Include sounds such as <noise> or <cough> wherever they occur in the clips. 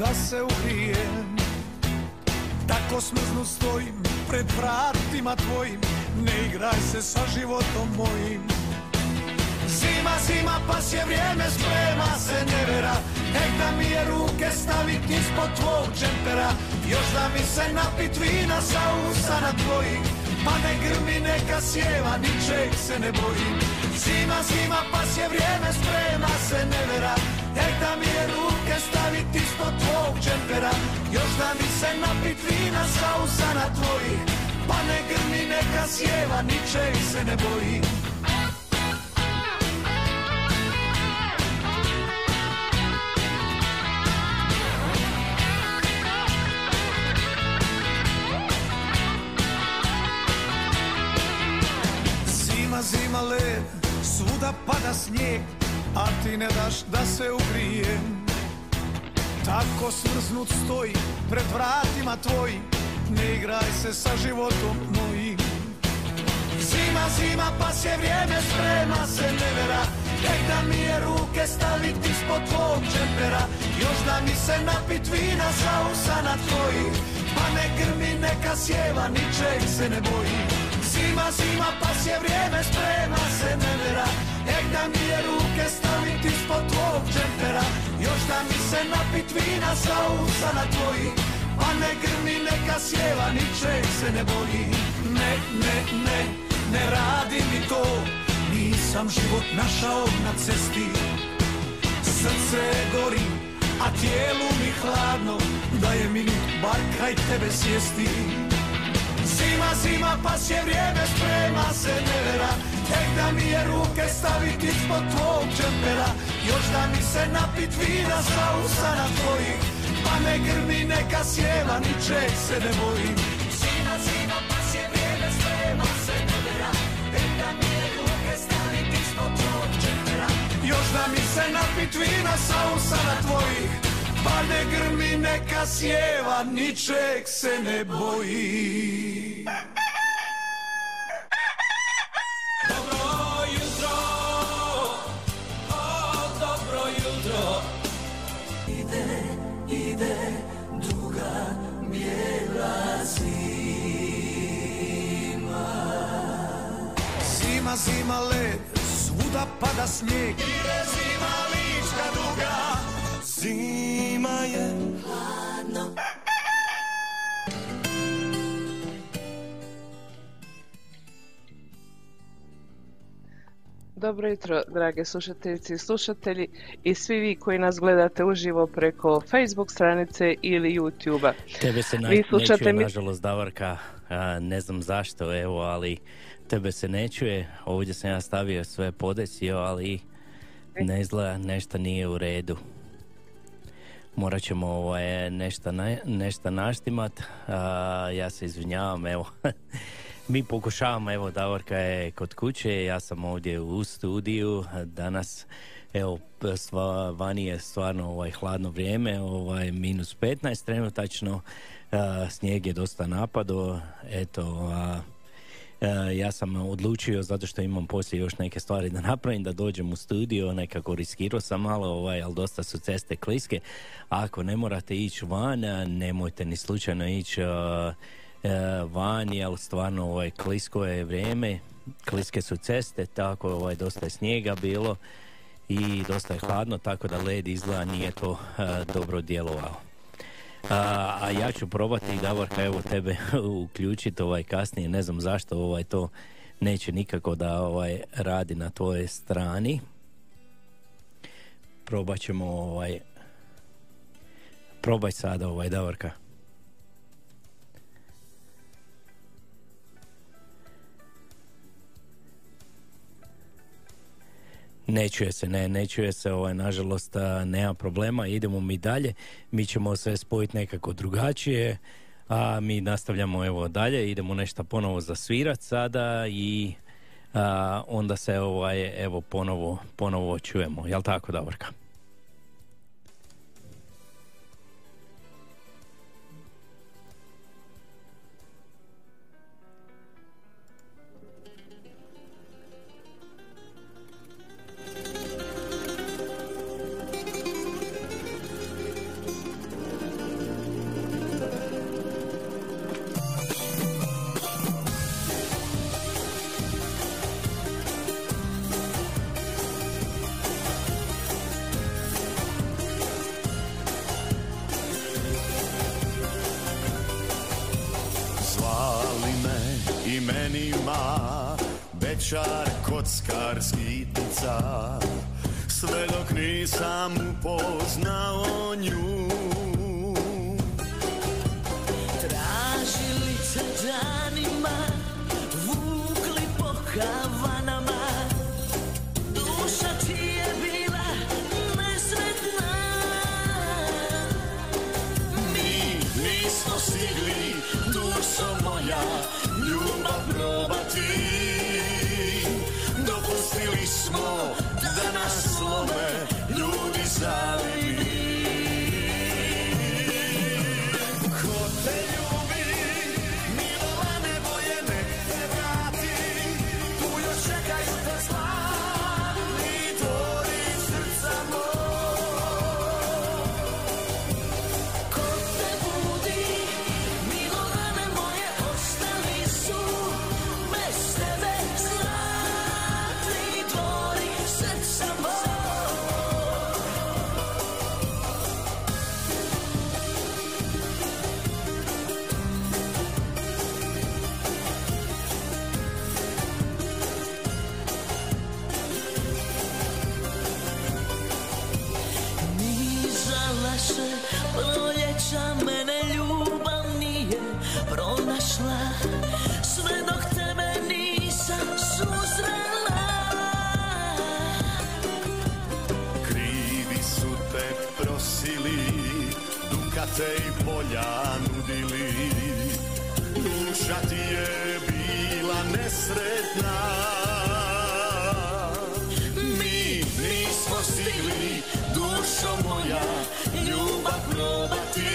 da se ugrijem Tako smrznu stojim pred vratima tvojim. Ne igraj se sa životom mojim. Zima, zima, pas je vrijeme, sprema se nevera Nek da mi je ruke staviti ispod tvog džempera. Još da mi se napit vina sa usana tvojih Pa ne grmi, neka sjeva, ničeg se ne bojim Zima, zima, pas je vrijeme, sprema se nevera Nek da mi je ruke staviti ispod tvog džempera. Još da mi se napit vina sa usana tvojih Pa ne grmi, neka sjeva, ničeg se ne bojim Zima, zima, led, svuda pada snijeg A ti ne daš da se ugrijem Tako smrznut stoji pred vratima tvojim Ne igraj se sa životom mojim. Zima, zima, pa se vrijeme sprema se nevera. Tek da mi je ruke staviti ispod tvog džempera Još da mi se napit vina sa usana Pa ne grmi, neka sjeva, ničeg se ne bojim Zima, zima, pa se vrijeme sprema se nevera da mi je ruke staviti ispod tvog džempera. Još da mi se napit vina sa usana tvojih Pa ne grmi, neka sjeva, ničeg se ne bojim Ne, ne, ne, ne radi mi to. Nisam život našao na cesti. Srce gori, a tijelu mi hladno. Da je minut bar kraj tebe sjesti. Zima, zima, pa je vrijeme, sprema se nevera Tek da mi je ruke staviti ispod tvog džempera Još da mi se napit vina sa usana tvojih. Pa ne grmi, neka sjeva, ničeg se ne bojim Zima, zima, pa je vrijeme, sprema se nevera Tek da mi je ruke staviti ispod tvog džempera Još da mi se napit vina sa usana tvojih. Pa ne grmi, neka sjeva, ničeg se ne boji Zima, zima, led, svuda pada snijeg. Ide zima, lička duga. Zima je hladno. Dobro jutro, drage slušateljice i slušatelji i svi vi koji nas gledate uživo preko Facebook stranice ili YouTube-a. Tebe se na, Vi ne slušate mi- nažalost, Davorka, ne znam zašto, evo, ali tebe se ne čuje. Ovdje sam ja stavio sve podesio, ali ne izgleda nešto nije u redu. Morat ćemo ovaj, nešto, nešto naštimat. A, ja se izvinjavam, evo. <laughs> Mi pokušavamo, evo Davorka je kod kuće, ja sam ovdje u studiju danas, evo sva, vani je stvarno ovaj, hladno vrijeme, ovaj, minus 15 trenutačno, a, snijeg je dosta napado, eto, a, ja sam odlučio zato što imam poslije još neke stvari da napravim, da dođem u studio, nekako riskirao sam malo, ovaj, ali dosta su ceste kliske. Ako ne morate ići van, nemojte ni slučajno ići a, e, van, jer stvarno ovaj, klisko je vrijeme, kliske su ceste, tako ovaj, dosta je snijega bilo i dosta je hladno, tako da led izgleda nije to e, dobro djelovao. A, a ja ću probati Davorka evo tebe <laughs> uključiti ovaj kasnije, ne znam zašto ovaj to neće nikako da ovaj radi na tvojoj strani. Probat ćemo ovaj probaj sada ovaj Davorka. Ne čuje se, ne, ne čuje se, ovaj, nažalost, nema problema, idemo mi dalje, mi ćemo sve spojiti nekako drugačije, a mi nastavljamo evo dalje, idemo nešto ponovo zasvirat sada i a, onda se ovaj, evo ponovo, ponovo čujemo, jel tako Davorka? sun. Ljudi dukate i polja nudili. Duša ti je bila nesretna. Mi nismo stigli, dušo moja, ljubav probati.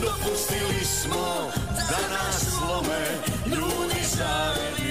Dopustili smo da nas slome ljudi zavidi.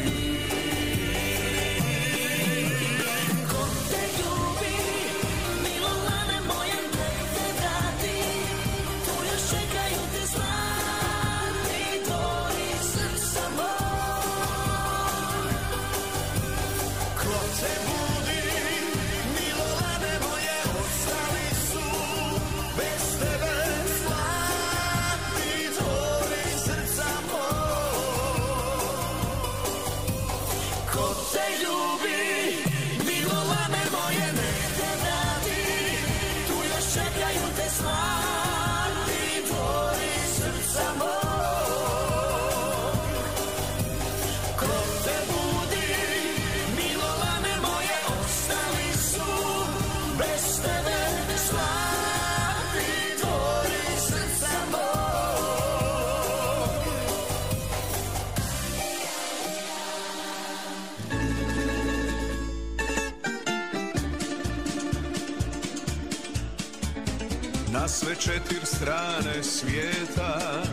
Na sve četiri strane svijeta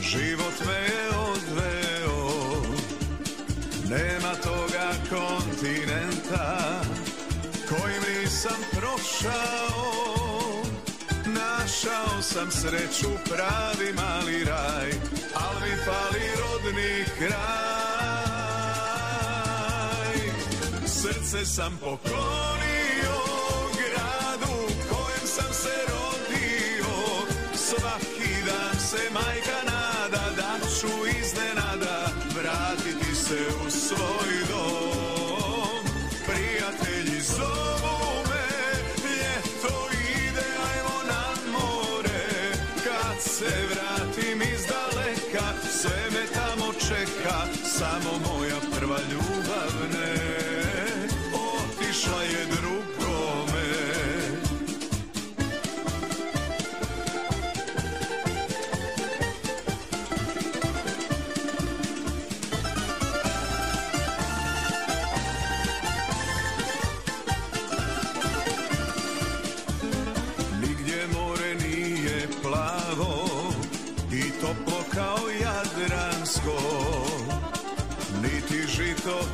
Život me je odveo. Nema toga kontinenta Kojim nisam prošao. Našao sam sreću pravi mali raj Al mi fali rodni kraj. Srce sam poklonio se majka nada da ću iznenada vratiti se u svoj dom. Prijatelji zovu me, ljeto ide, ajmo na more. Kad se vratim iz daleka, sve me tamo čeka Samo moja prva ljubav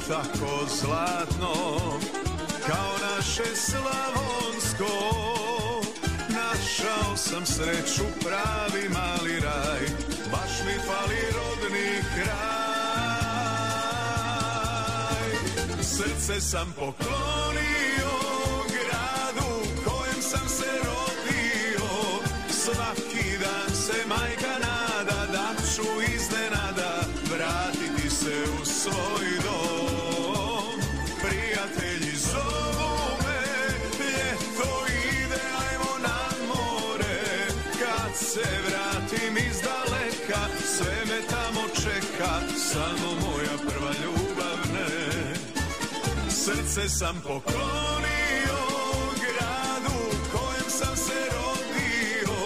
tako zlatno kao naše Slavonsko. Našao sam sreću pravi mali raj Baš mi fali rodni kraj. Srce sam poklonio gradu kojem sam se rodio. Svaki dan se majka nada da ću samo moja prva ljubav ne. Srce sam poklonio gradu kojem sam se rodio,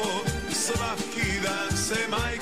svaki dan se majka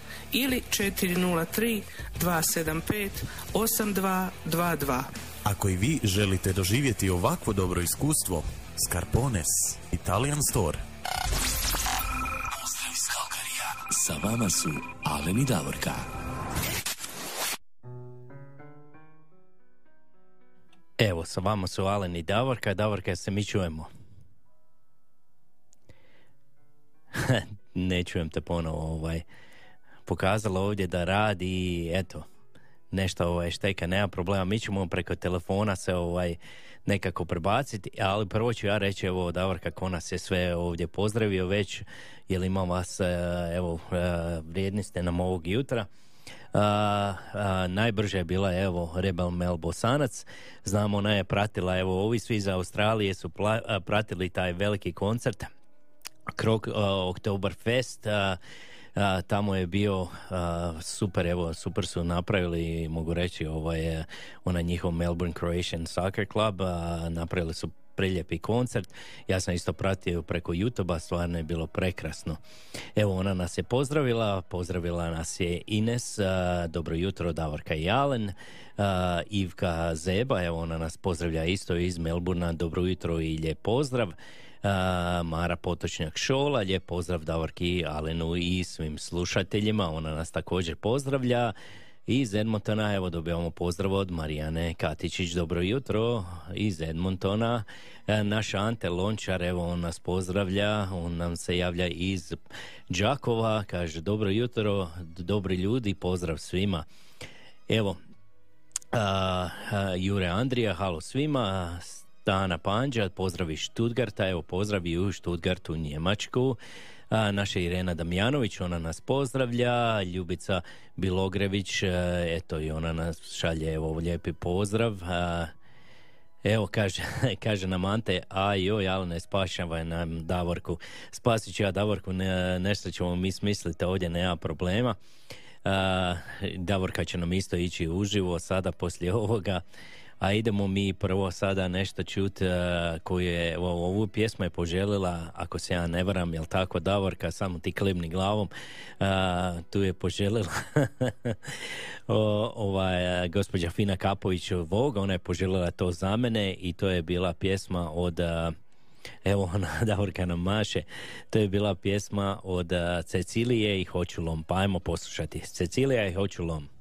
ili 403 275 8222. Ako i vi želite doživjeti ovakvo dobro iskustvo, Scarpones Italian Store. Pozdrav iz Kalkarija. Sa vama su Alen i Davorka. Evo, sa vama su Alen i Davorka. Davorka, se mi čujemo. <laughs> ne čujem te ponovo, ovaj, pokazala ovdje da radi i eto, nešto ovaj, šteka, nema problema, mi ćemo preko telefona se ovaj, nekako prebaciti, ali prvo ću ja reći, evo, Davorka, kako nas je sve ovdje pozdravio već, jer imam vas, e, evo, e, vrijedni ste nam ovog jutra. A, a, najbrže je bila evo Rebel Mel Bosanac. Znamo ona je pratila evo ovi svi iz Australije su pla, a, pratili taj veliki koncert. Krok Oktoberfest uh, tamo je bio super, evo, super su napravili, mogu reći, ovaj, onaj njihov Melbourne Croatian Soccer Club, napravili su preljepi koncert. Ja sam isto pratio preko youtube stvarno je bilo prekrasno. Evo, ona nas je pozdravila, pozdravila nas je Ines, dobro jutro, Davorka i Alen, Ivka Zeba, evo ona nas pozdravlja isto iz Melburna, dobro jutro i lijep pozdrav. Mara Potočnjak Šola, lijep pozdrav Davorki Alenu i svim slušateljima, ona nas također pozdravlja. Iz Edmontona, evo dobivamo pozdrav od Marijane Katičić, dobro jutro iz Edmontona. Naš Ante Lončar, evo on nas pozdravlja, on nam se javlja iz Đakova, kaže dobro jutro, dobri ljudi, pozdrav svima. Evo, a, Jure Andrija, halo svima, Stana Panđa, pozdravi Štutgarta, evo pozdravi u Štutgartu, Njemačku. A, naša Irena Damjanović, ona nas pozdravlja, Ljubica Bilogrević, eto i ona nas šalje evo lijepi pozdrav. A, Evo, kaže, <laughs> kaže nam Ante, a joj, ali ne spašavaj nam Davorku. Spasit ću ja Davorku, ne, nešto ćemo mi smisliti, ovdje nema problema. A, Davorka će nam isto ići uživo sada poslije ovoga. A idemo mi prvo sada nešto čut uh, koju je, ovu pjesmu je poželjela, ako se ja ne varam, jel tako Davorka, samo ti klibni glavom, uh, tu je poželjela <laughs> o, ovaj, uh, gospođa Fina Kapović Vog, ona je poželjela to za mene i to je bila pjesma od uh, Evo ona, <laughs> Davorka nam maše. To je bila pjesma od Cecilije i Hoćulom. Pa ajmo poslušati. Cecilija i Hoćulom.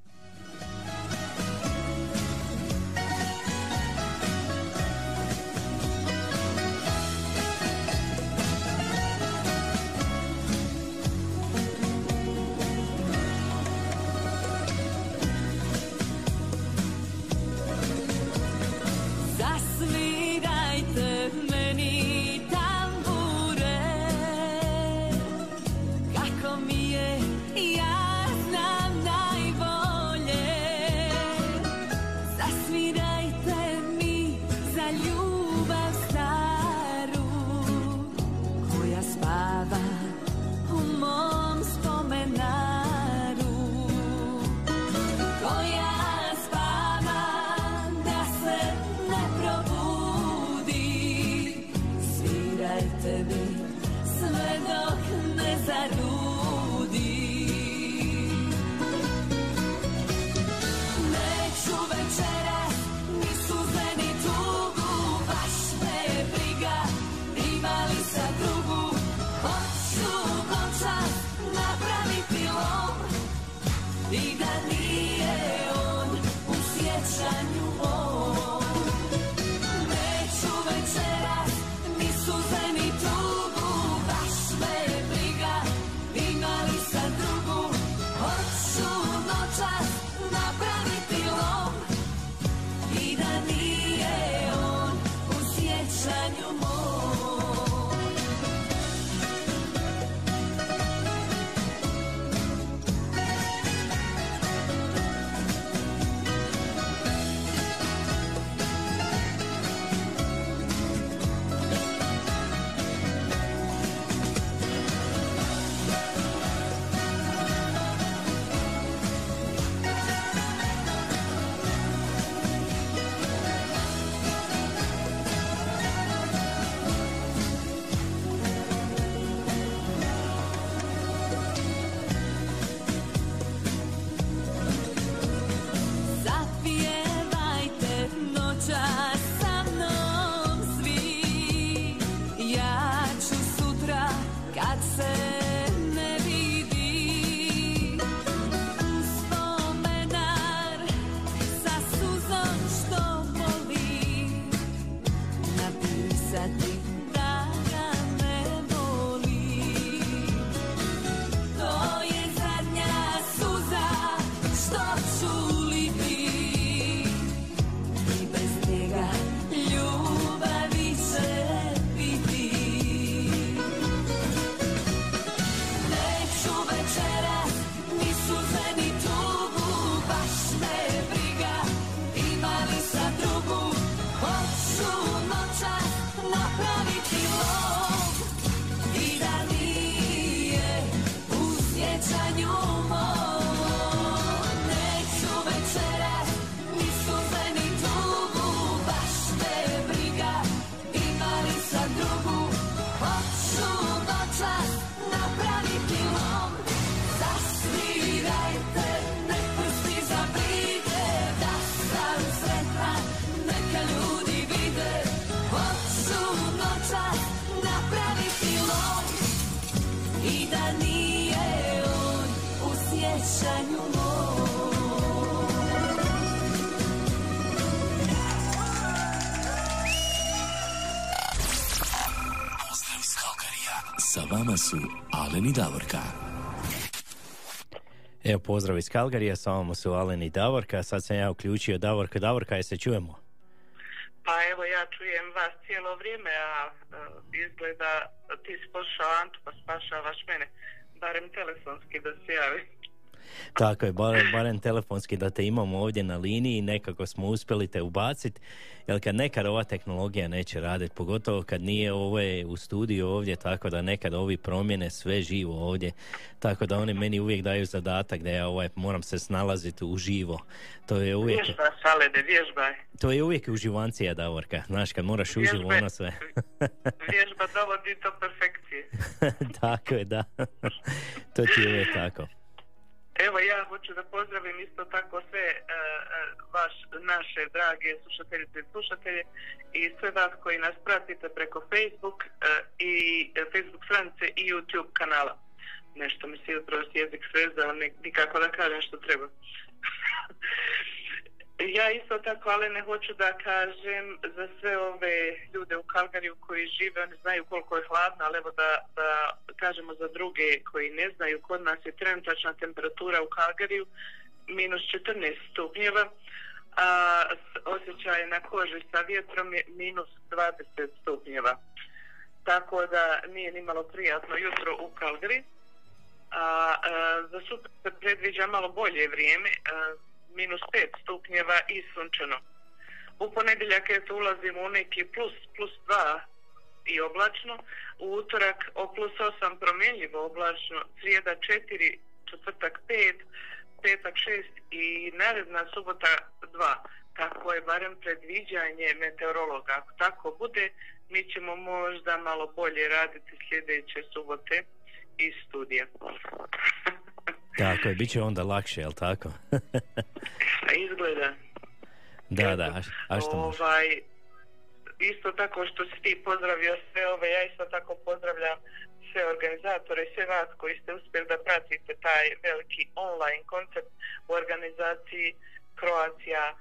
Vama su Alen i Davorka. Evo pozdrav iz Kalgarija, sa vama su Alen i Davorka. Sad sam ja uključio Davorka. Davorka, je se čujemo? Pa evo ja čujem vas cijelo vrijeme, a e, izgleda da ti si poslušao Antu pa spašavaš mene. Barem telefonski da se javi. Tako je, barem, barem telefonski da te imamo ovdje na liniji, nekako smo uspjeli te ubaciti, jer kad nekad ova tehnologija neće raditi, pogotovo kad nije ove u studiju ovdje, tako da nekad ovi promjene sve živo ovdje, tako da oni meni uvijek daju zadatak da ja ovaj, moram se snalaziti uživo. To je uvijek, Vježba, Salede, vježbaj. to je uvijek uživancija, Davorka, znaš, kad moraš uživo ono sve. <laughs> Vježba dovodi do perfekcije. <laughs> tako je, da. <laughs> to ti je uvijek tako. Evo ja hoću da pozdravim isto tako sve e, e, vaš, naše drage slušateljice i slušatelje i sve vas koji nas pratite preko Facebook e, i Facebook stranice i YouTube kanala. Nešto mi se jutro jezik svezao, nikako da kažem što treba. <laughs> Ja isto tako, ali ne hoću da kažem za sve ove ljude u Kalgariju koji žive, oni znaju koliko je hladno, ali evo da, da kažemo za druge koji ne znaju, kod nas je trenutačna temperatura u Kalgariju minus 14 stupnjeva, a osjećaj na koži sa vjetrom je minus 20 stupnjeva. Tako da nije ni malo prijatno jutro u Kalgariji. A, a, za sutra se predviđa malo bolje vrijeme, a, minus 5 stupnjeva i sunčano. U ponedjeljak eto ulazimo u neki plus, plus 2 i oblačno, u utorak o plus 8 promjenljivo oblačno, srijeda 4, četvrtak 5, petak 6 i naredna subota 2. Tako je barem predviđanje meteorologa. Ako tako bude, mi ćemo možda malo bolje raditi sljedeće subote iz studija. Tako je, bit će onda lakše, jel tako? <laughs> A izgleda. da, da, a, a što može? ovaj, isto tako što si ti pozdravio sve ove, ja isto tako pozdravljam sve organizatore, sve vas koji ste uspjeli da pratite taj veliki online koncept u organizaciji Kroacija e,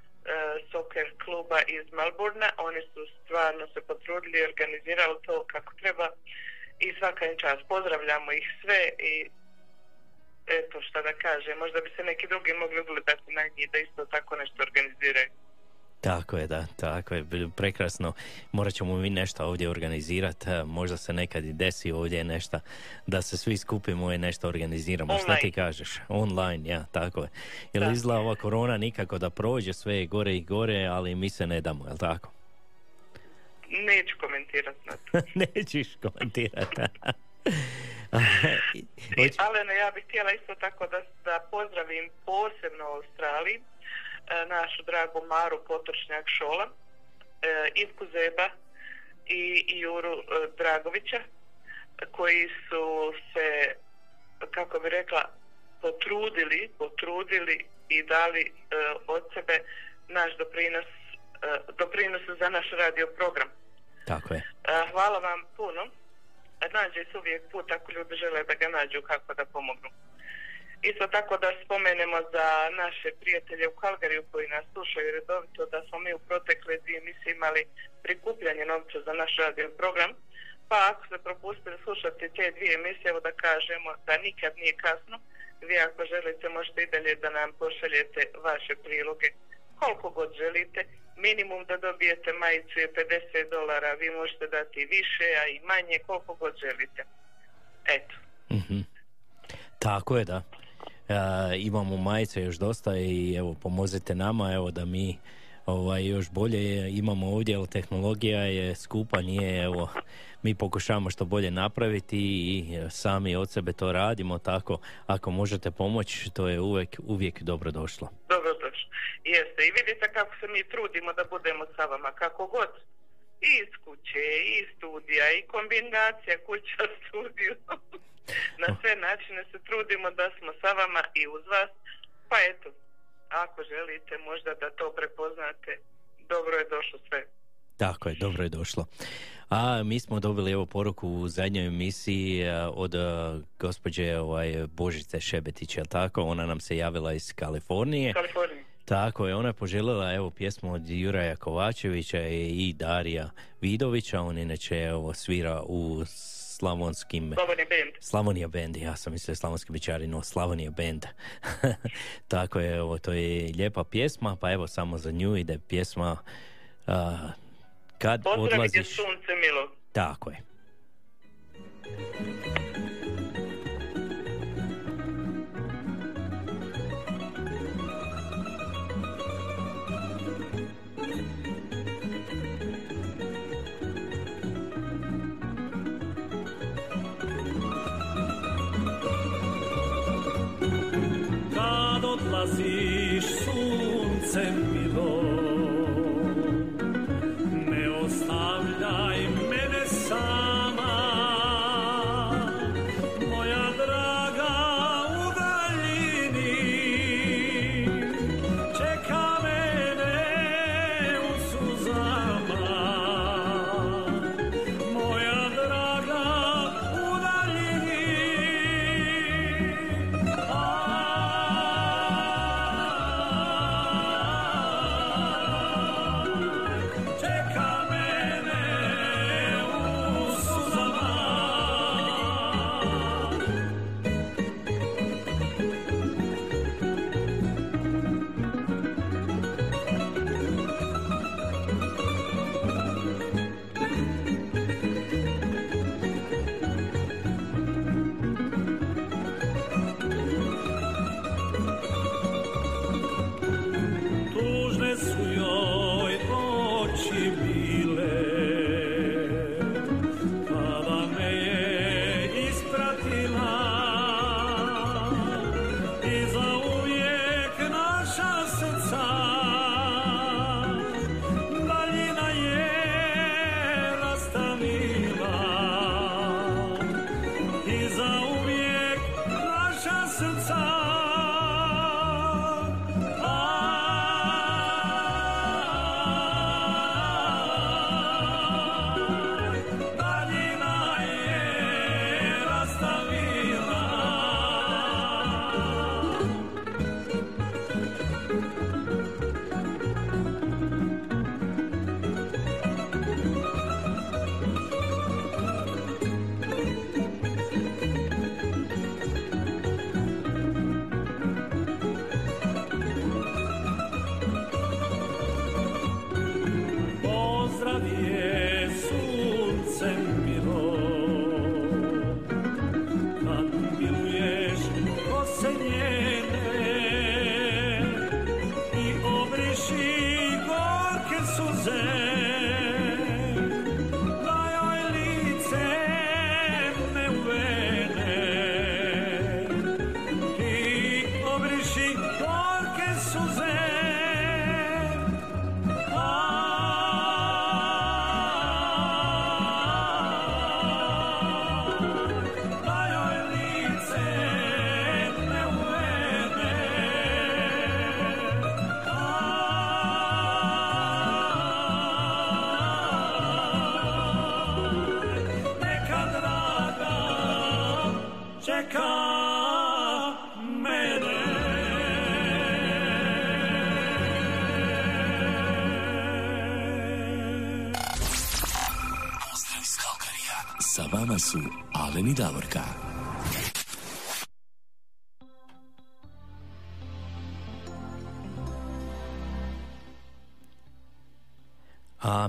soccer kluba iz Melbourna. Oni su stvarno se potrudili i organizirali to kako treba i svaka im čast. Pozdravljamo ih sve i eto šta da kažem, možda bi se neki drugi mogli ugledati na njih da isto tako nešto organiziraju. Tako je, da, tako je, prekrasno. Morat ćemo mi nešto ovdje organizirati, možda se nekad i desi ovdje nešto, da se svi skupimo i nešto organiziramo. Šta ti Online. kažeš? Online, ja, tako je. Jer izgleda ova korona nikako da prođe, sve je gore i gore, ali mi se ne damo, jel tako? Neću komentirati na to. <laughs> Nećeš komentirati. <laughs> Alena, ja bih htjela isto tako da, da pozdravim posebno u Australiji e, našu dragu Maru Potočnjak Šola, e, Ivku Zeba i Juru e, Dragovića koji su se, kako bi rekla, potrudili, potrudili i dali od sebe naš doprinos, doprinos za naš radio program. Tako je. Hvala vam puno. Nađe se uvijek put ako ljudi žele da ga nađu kako da pomognu. Isto tako da spomenemo za naše prijatelje u Kalgariju koji nas slušaju redovito da smo mi u protekle dvije emisije imali prikupljanje novca za naš radio program. Pa ako ste propustili slušati te dvije emisije, evo da kažemo da nikad nije kasno. Vi ako želite možete i dalje da nam pošaljete vaše priloge koliko god želite. Minimum da dobijete majicu je 50 dolara, vi možete dati više, a i manje, koliko god želite. Eto. Mhm. Tako je, da. E, imamo majice još dosta i evo pomozite nama evo da mi ovaj još bolje imamo ovdje jer tehnologija je skupa nije evo mi pokušavamo što bolje napraviti i sami od sebe to radimo tako ako možete pomoći to je uvijek uvijek dobro došlo. Dobro. Jeste. I vidite kako se mi trudimo da budemo sa vama, kako god. I iz kuće, i iz studija, i kombinacija kuća, <laughs> studio. Na sve načine se trudimo da smo sa vama i uz vas. Pa eto, ako želite možda da to prepoznate, dobro je došlo sve. Tako je, dobro je došlo. A mi smo dobili evo poruku u zadnjoj emisiji e, od e, gospođe ovaj, Božice Šebetić, jel tako? Ona nam se javila iz Kalifornije. Kalifornija. Tako je, ona je poželjela evo pjesmu od Juraja Kovačevića i Darija Vidovića. On inače evo svira u slavonskim... Slavonija band. Slavonija band, ja sam mislio slavonski bićari, no Slavonija band. <laughs> Tako je, evo, to je lijepa pjesma, pa evo samo za nju ide pjesma a, Kad Pozdravite odlaziš... sunce milo. Tako je.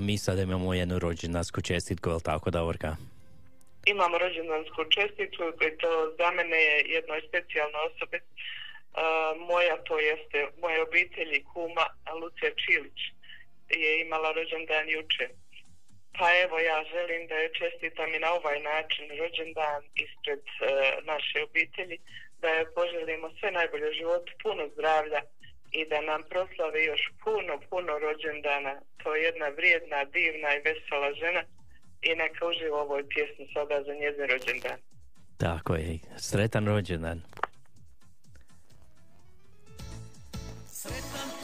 Mi sada imamo jednu rođendansku čestitku, jel tako Davorka? Imam rođendansku čestitku i to za mene je jednoj specijalnoj osobi. E, moja to jeste moja obitelj i kuma Lucija Čilić je imala rođendan juče. Pa evo ja želim da je čestitam i na ovaj način rođendan ispred e, naše obitelji, da je poželimo sve najbolje u životu, puno zdravlja i da nam proslave još puno, puno rođendana. To je jedna vrijedna, divna i vesela žena i neka uživa u ovoj pjesmi sada za njezin rođendan. Tako je. Sretan rođendan. Sretan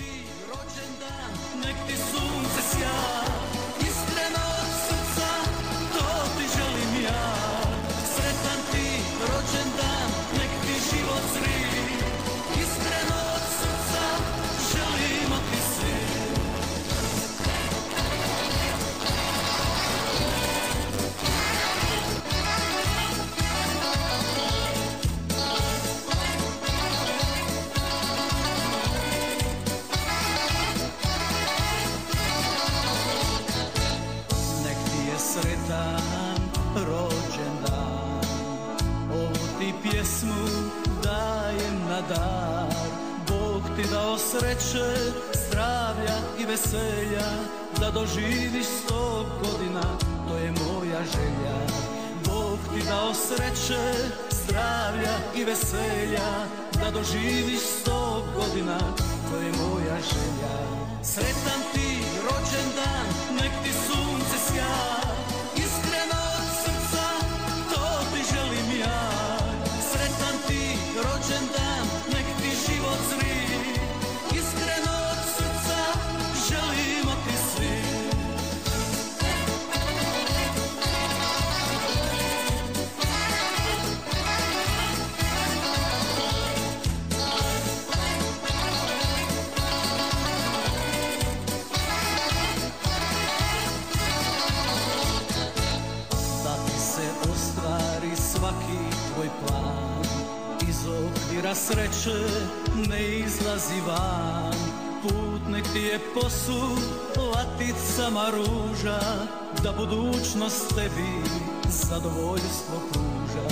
budućnost tebi zadovoljstvo pruža.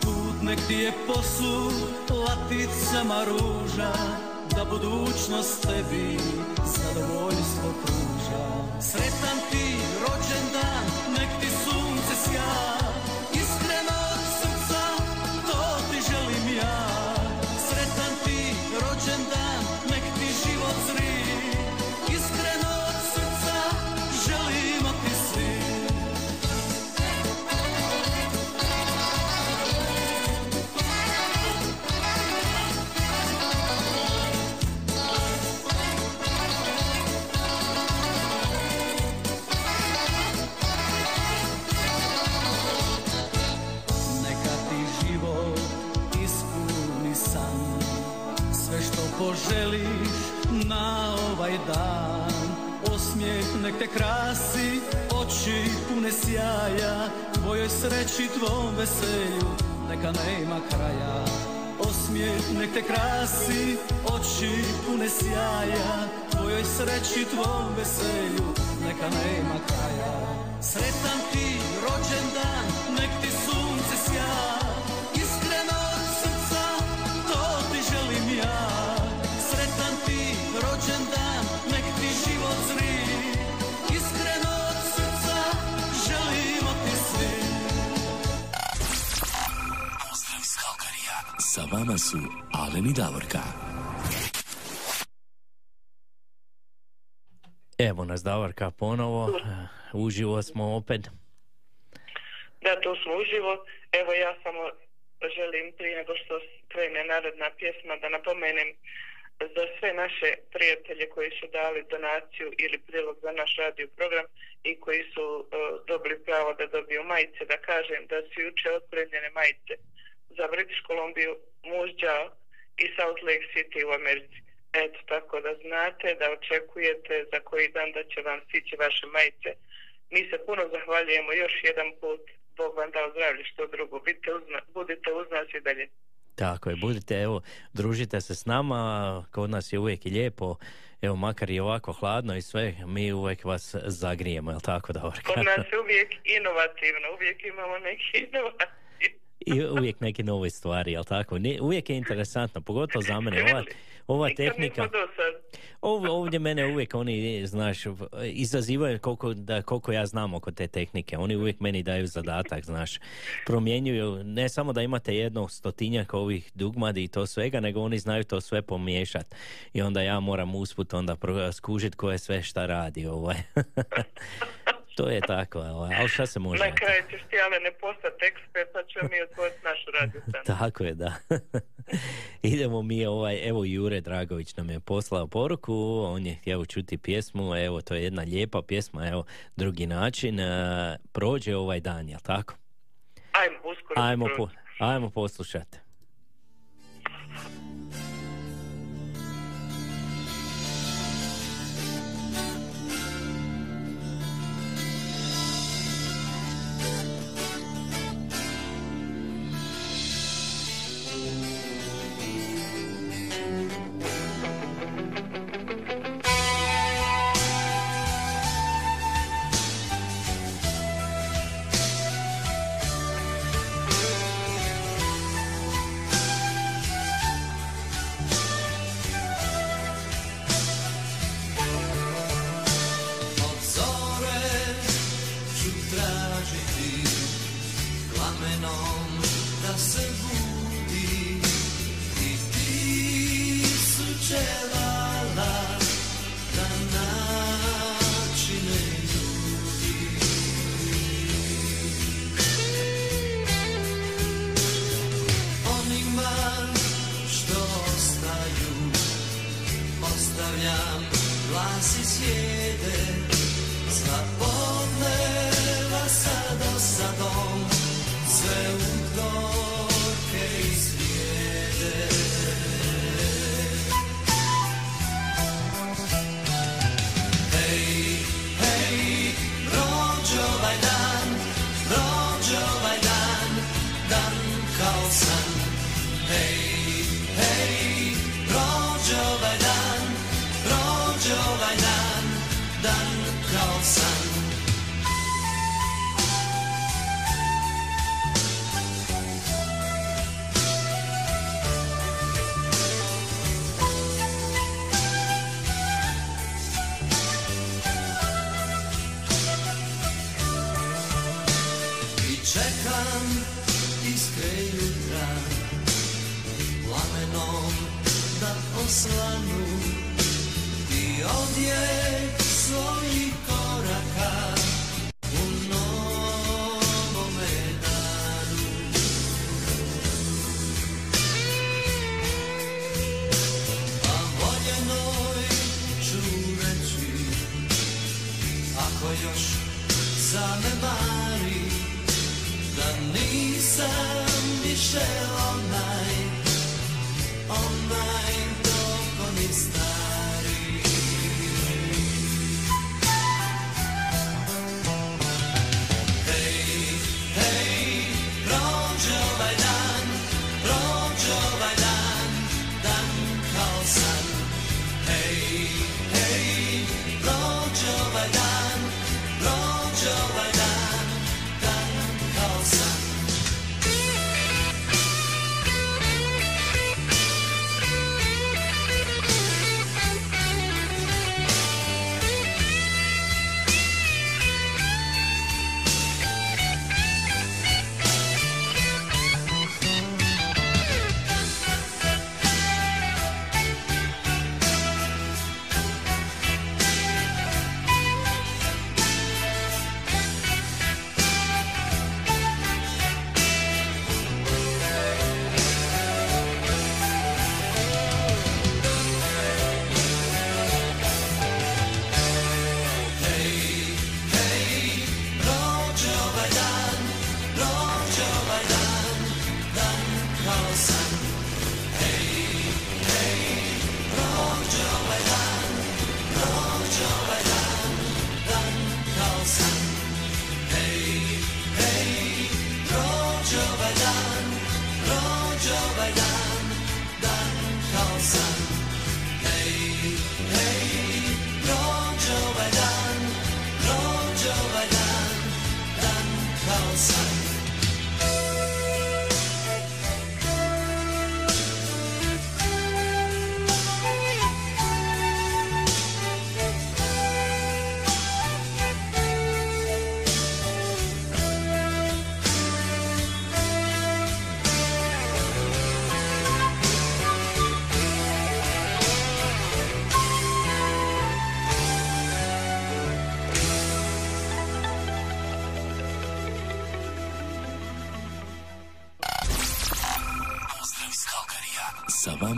Put nek ti je posud laticama ruža. Da budućnost tebi zadovoljstvo pruža. Sretan nema kraja. Osmijeh nek te krasi, oči pune sjaja. Tvojoj sreći, tvom veselju, neka nema kraja. Sretan ti rođendan, vama su Alen i Davorka. Evo nas Davorka ponovo, uživo smo opet. Da, tu smo uživo. Evo ja samo želim prije nego što krene narodna pjesma da napomenem za sve naše prijatelje koji su dali donaciju ili prilog za naš radio program i koji su uh, dobili pravo da dobiju majice, da kažem da su juče otpremljene majice za British Columbia, Mužđa i Salt Lake City u Americi. Eto, tako da znate, da očekujete za koji dan da će vam stići vaše majice. Mi se puno zahvaljujemo još jedan put. Bog vam dao zdravlje što drugo. Budite uz, budite uz nas i dalje. Tako je, budite, evo, družite se s nama, kod nas je uvijek i lijepo, evo, makar i ovako hladno i sve, mi uvijek vas zagrijemo, jel tako, Davorka? Kod nas je uvijek inovativno, uvijek imamo neki <laughs> inovativno. I uvijek neke nove stvari, jel tako? Ni- Uvijek je interesantno, pogotovo za mene, ova, ova tehnika... Ov, ovdje mene uvijek oni, znaš, izazivaju koliko, da, koliko ja znam oko te tehnike. Oni uvijek meni daju zadatak, znaš. Promjenjuju, ne samo da imate jedno stotinjak ovih dugmadi i to svega, nego oni znaju to sve pomiješat. I onda ja moram usput onda skužit ko je sve šta radi. Ovaj. <laughs> to je tako, ali šta se može? Na kraju ćeš ti ale ne postati ekspert, pa ćemo mi otvoriti našu stanicu. <laughs> Tako je, da. <laughs> Idemo mi, ovaj, evo Jure Dragović nam je poslao poruku, on je htio čuti pjesmu, evo to je jedna lijepa pjesma, evo drugi način, e, prođe ovaj dan, jel tako? Ajmo, uskoro. Ajmo, po, ajmo poslušati. Još zanemari da nisam više onaj, onaj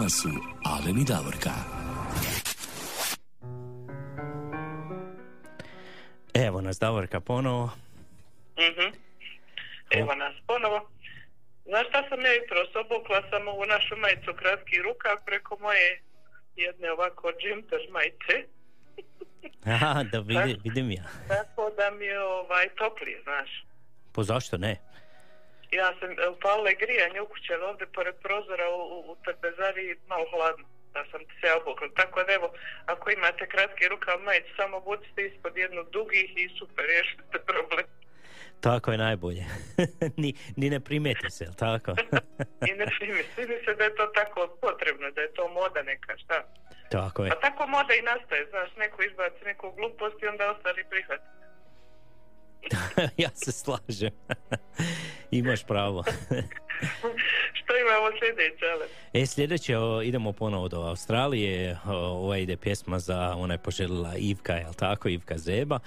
Vama su Alen i Davorka. Evo nas Davorka ponovo. Mhm. Evo nas ponovo. Znaš šta sam ja jutros obukla sam ovu našu majicu kratki rukav preko moje jedne ovako džemper majice. <laughs> Aha, da vidi, vidim ja. Tako da mi je ovaj toplije, znaš. Po zašto ne? Ja sam e, upalila grijanje u kuće ali ovdje pored prozora u, u, u trpezari malo hladno. Da sam se obukla. Tako da evo, ako imate kratki rukav majicu, samo budite ispod jednog dugih i super, riješite problem. Tako je najbolje. <laughs> ni, ni ne primeti se, jel tako? <laughs> I ne mi se da je to tako potrebno, da je to moda neka, šta? tako je. Pa tako moda i nastaje, znaš, neko izbaci neku glupost i onda ostali prihvat. <laughs> ja se slažem. Imaš pravo. <laughs> Što imamo sljedeće, ale? E, sljedeće, o, idemo ponovo do Australije. O, Ova ide pjesma za, ona je poželjela Ivka, jel tako, Ivka Zeba.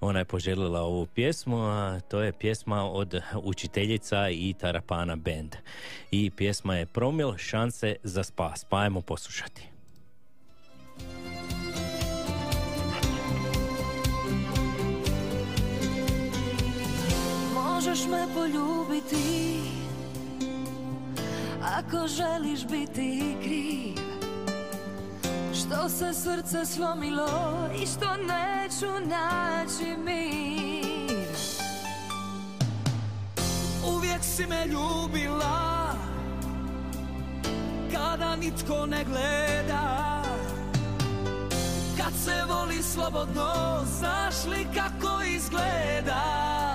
Ona je poželjela ovu pjesmu, a to je pjesma od učiteljica i Tarapana Band. I pjesma je Promil šanse za spas. Pa ajmo poslušati. Možeš me poljubiti Ako želiš biti kriv. Što se srce slomilo I što neću naći mir. Uvijek si me ljubila Kada nitko ne gleda. Kad se voli slobodno Znaš li kako izgleda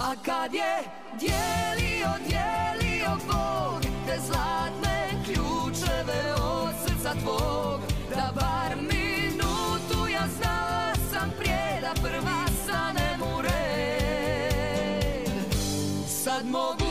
A kad je dijelio, dijelio Bog Te zlatne ključeve od srca tvog Da bar minutu ja znala sam prije Da prva stanem u red Sad mogu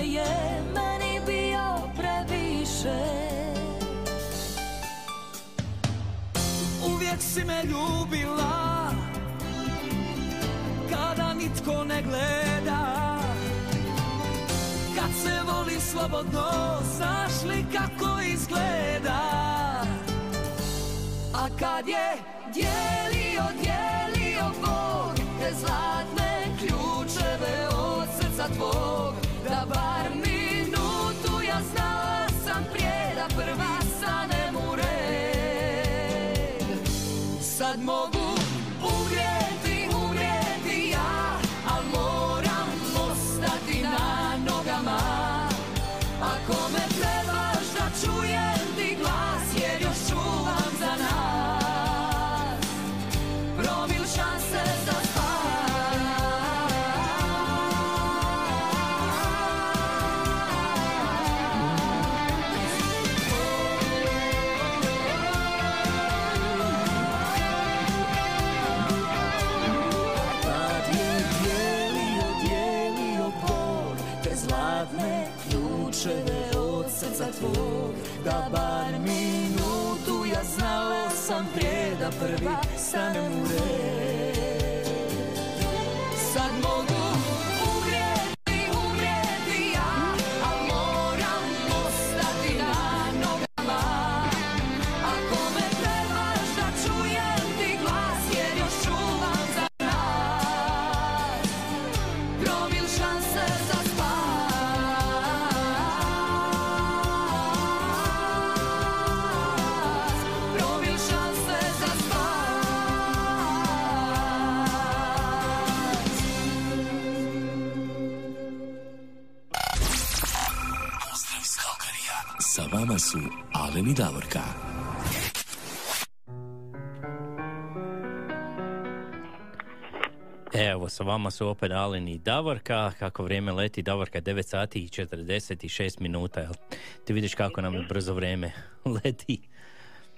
tebe je meni bio previše. Uvijek si me ljubila Kada nitko ne gleda. Kad se voli slobodno Znaš li kako izgleda? A kad je dijelio, dijelio Bog Te zlatne ključeve od srca tvog understand and su Alen i Davorka. Evo, sa vama su opet Alen i Davorka. Kako vrijeme leti, Davorka 9 sati i 46 minuta. Jel? Ti vidiš kako nam je brzo vrijeme <laughs> leti.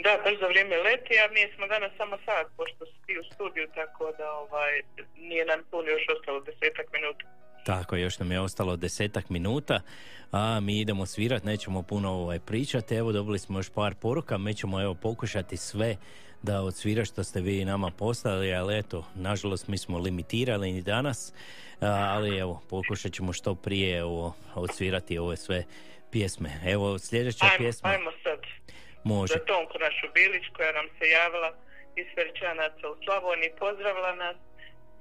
Da, brzo vrijeme leti, a mi smo danas samo sat, pošto si ti u studiju, tako da ovaj, nije nam puno još ostalo desetak minuta. Tako, još nam je ostalo desetak minuta, a mi idemo svirat, nećemo puno ovaj, pričati. Evo, dobili smo još par poruka, mi ćemo evo pokušati sve da odsvira što ste vi nama poslali, ali eto, nažalost mi smo limitirali i danas, ali evo, pokušat ćemo što prije evo, odsvirati ove sve pjesme. Evo, sljedeća Ajmo, pjesma ajmo sad. može. Za Tonku našu Bilić koja nam se javila iz Feričanaca u Slavoniji, pozdravila nas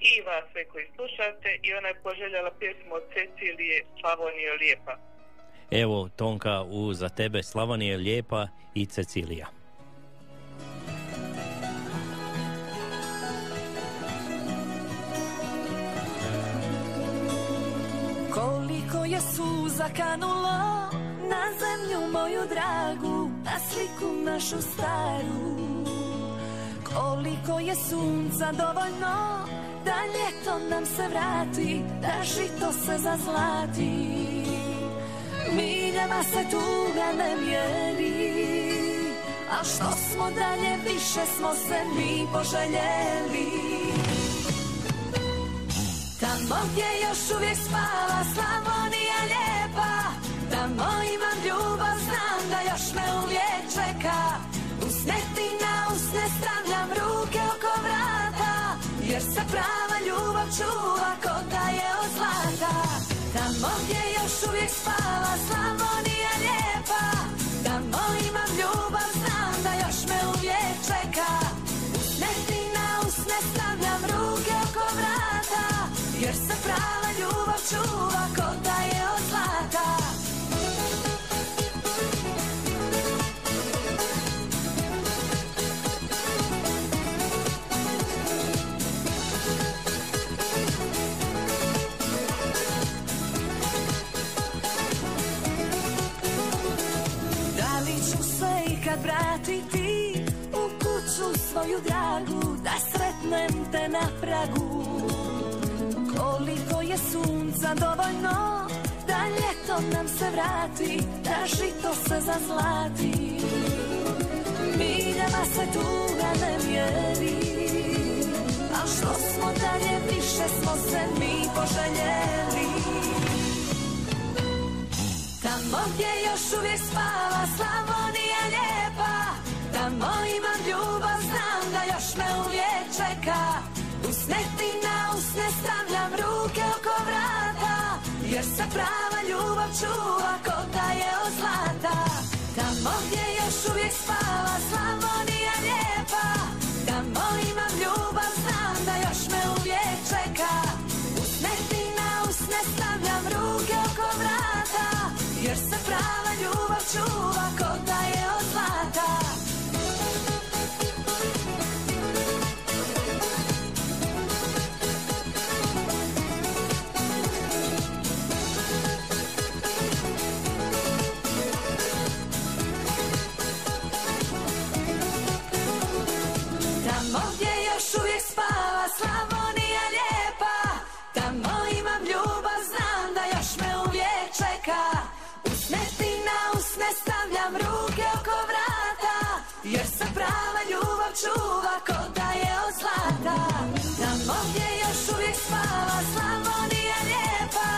i vas sve koji slušate i ona je poželjela pjesmu od Cecilije Slavonije lijepa. Evo, Tonka, u za tebe Slavonija lijepa i Cecilija. Koliko je suza kanulo na zemlju moju dragu, na sliku našu staru. Koliko je sunca dovoljno Da ljeto nam se vrati Da žito se zazlati. Miljama se tuga ne mjeri A što smo dalje više smo se mi poželjeli. Tamo gdje još uvijek spava Slavonija lijepa Tamo imam ljubav, znam da još me uvijek čeka se prava ljubav čuva ko da je od zlata. Tamo gdje još uvijek spava Slavonija lijepa. Tamo imam ljubav, znam da još me uvijek čeka. Usneti na usne stavljam ruke oko vrata Jer se prava ljubav čuva ko da je od ikad vratiti u kuću svoju dragu Da sretnem te na pragu. Koliko je sunca dovoljno Da ljeto nam se vrati Da žito se zazlati. Miljama se tuga ne mjeri A što smo dalje više smo se mi poželjeli. Tamo gdje još uvijek spava Slavonija lijepa Tamo imam ljubav, znam da još me uvijek čeka. Usneti na usne stavljam ruke oko vrata Jer se prava ljubav čuva ko da je od zlata. Tamo gdje još uvijek spava Slavonija čuva ko da je od zlata. Tamo gdje još uvijek spava Slavonija lijepa.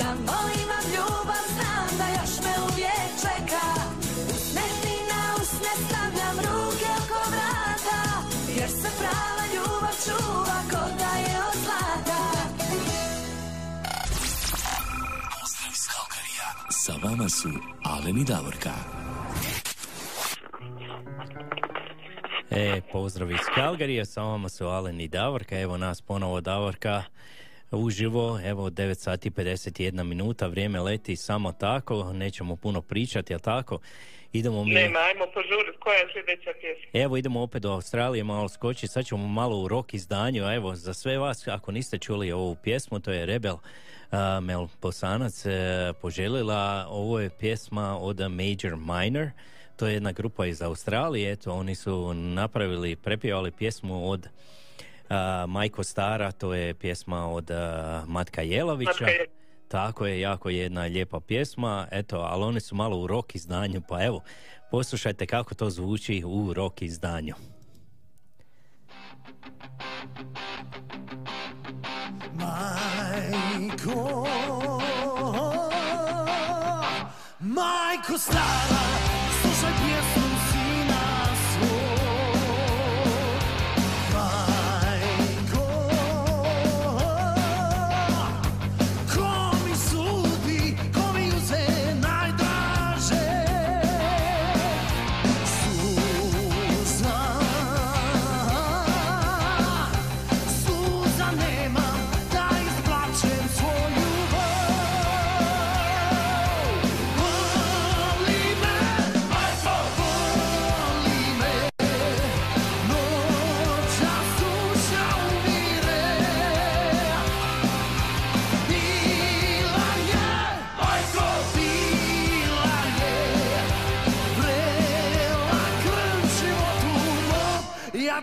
Tamo imam ljubav, znam da još me uvijek čeka. Usneti na usne stavljam ruke oko vrata. Jer se prava ljubav čuva ko da je od zlata. Pozdrav iz Kalkarija. Sa vama su Alen i Davorka. E, pozdrav iz Kalgarija, sa vama su Alen i Davorka, evo nas ponovo Davorka uživo, evo 9 sati 51 minuta, vrijeme leti samo tako, nećemo puno pričati, jel tako? Idemo mi... Nema, ajmo požuriti, koja je sljedeća pjesma? Evo idemo opet do Australije malo skoči, sad ćemo malo u rock izdanju, a evo za sve vas ako niste čuli ovu pjesmu, to je Rebel uh, Mel Bosanac uh, poželjela, ovo je pjesma od Major Minor, to je jedna grupa iz Australije, eto oni su napravili, prepjevali pjesmu od uh, Majko Stara, to je pjesma od uh, Matka Jelavića. Matka Je- Tako je, jako jedna lijepa pjesma, eto, ali oni su malo u rock izdanju, pa evo, poslušajte kako to zvuči u rock izdanju. Majko Majko stara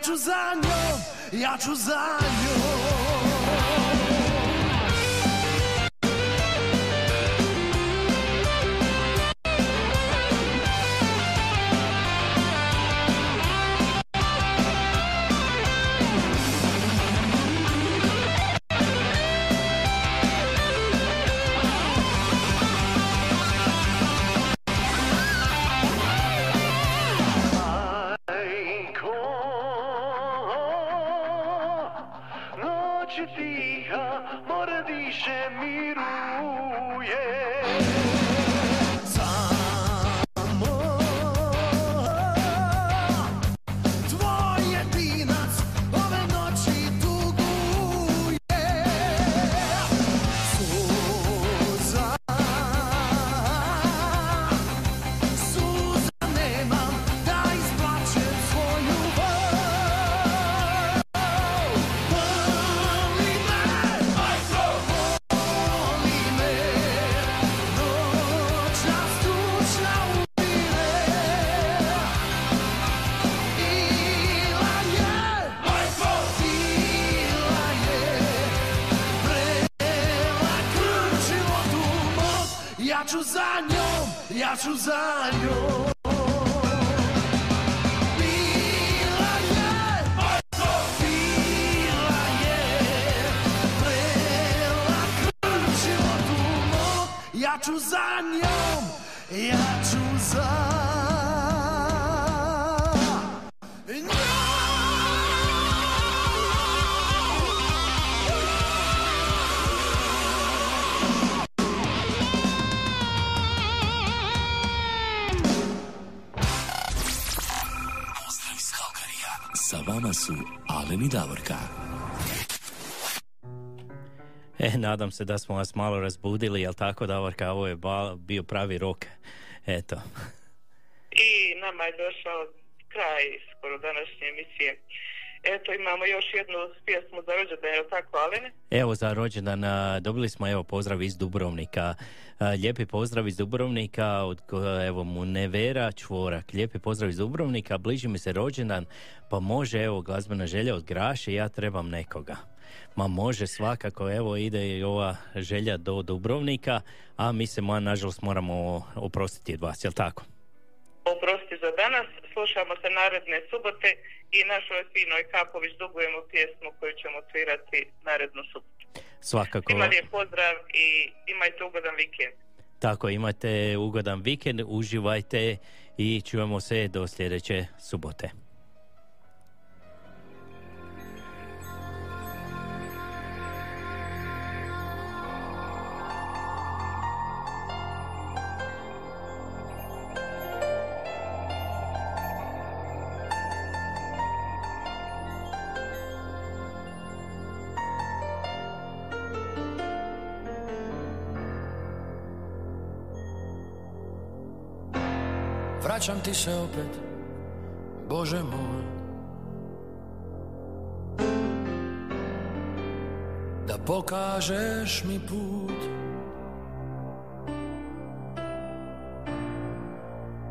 ću za njom, ja ću za njom za njom, ja ću za njom nadam se da smo vas malo razbudili, jel tako Davorka, ovo je bio pravi rok. Eto. I nama je došao kraj skoro današnje emisije. Eto, imamo još jednu pjesmu za rođendan, je li tako, Alene? Evo za rođendan dobili smo evo pozdrav iz Dubrovnika. Lijepi pozdrav iz Dubrovnika od evo Munevera Čvorak. Lijepi pozdrav iz Dubrovnika, bliži mi se rođendan, pa može evo glazbena želja od Graše, ja trebam nekoga. Ma može svakako, evo ide i ova želja do Dubrovnika, a mi se ma, nažalost moramo oprostiti od vas, jel tako? Oprosti za danas, slušamo se naredne subote i našoj finoj Kapović dugujemo pjesmu koju ćemo svirati narednu subotu. Svakako. Svima lijep pozdrav i imajte ugodan vikend. Tako, imate ugodan vikend, uživajte i čujemo se do sljedeće subote. Se opet, Bože moj. Da pokažeš mi put.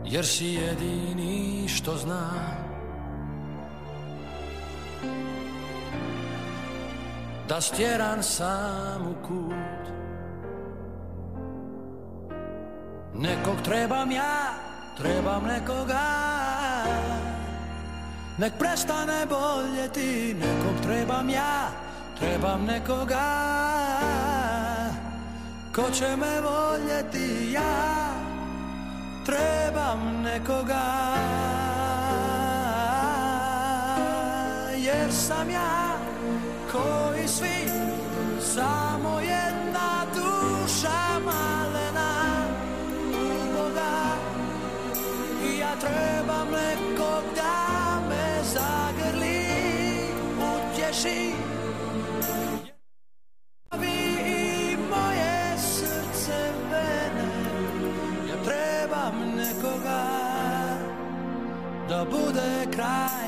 Jer si jedini što zna. Da stjeran sam u kut. Nekog trebam ja, trebam nekoga Nek prestane boljeti, nekog trebam ja, trebam nekoga Ko će me voljeti. Ja, trebam nekoga Jer sam ja, koji svi, samo jedna duša malena treba mleko da me zagrli, utješi. Vi i moje srce vene, ja trebam nekoga da bude kraj.